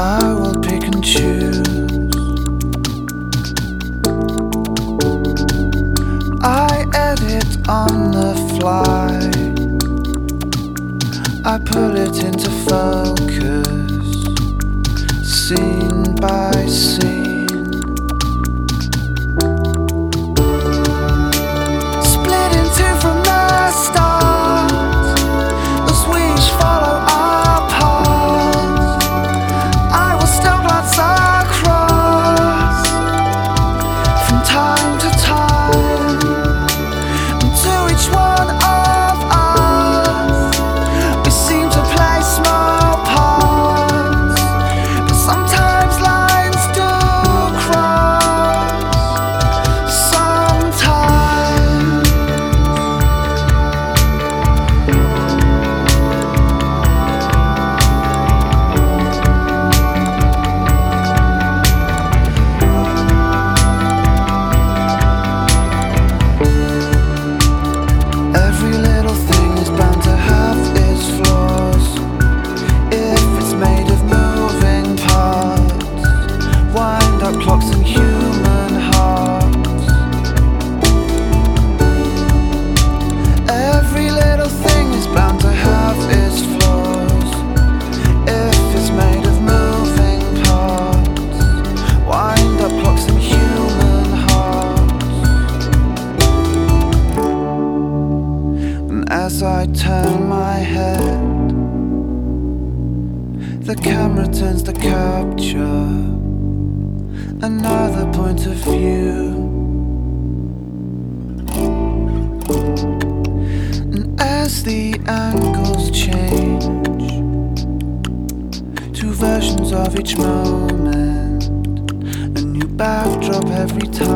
I will pick and choose. I edit on the fly. I put it into focus, scene by scene. As I turn my head, the camera turns to capture another point of view. And as the angles change, two versions of each moment, a new backdrop every time.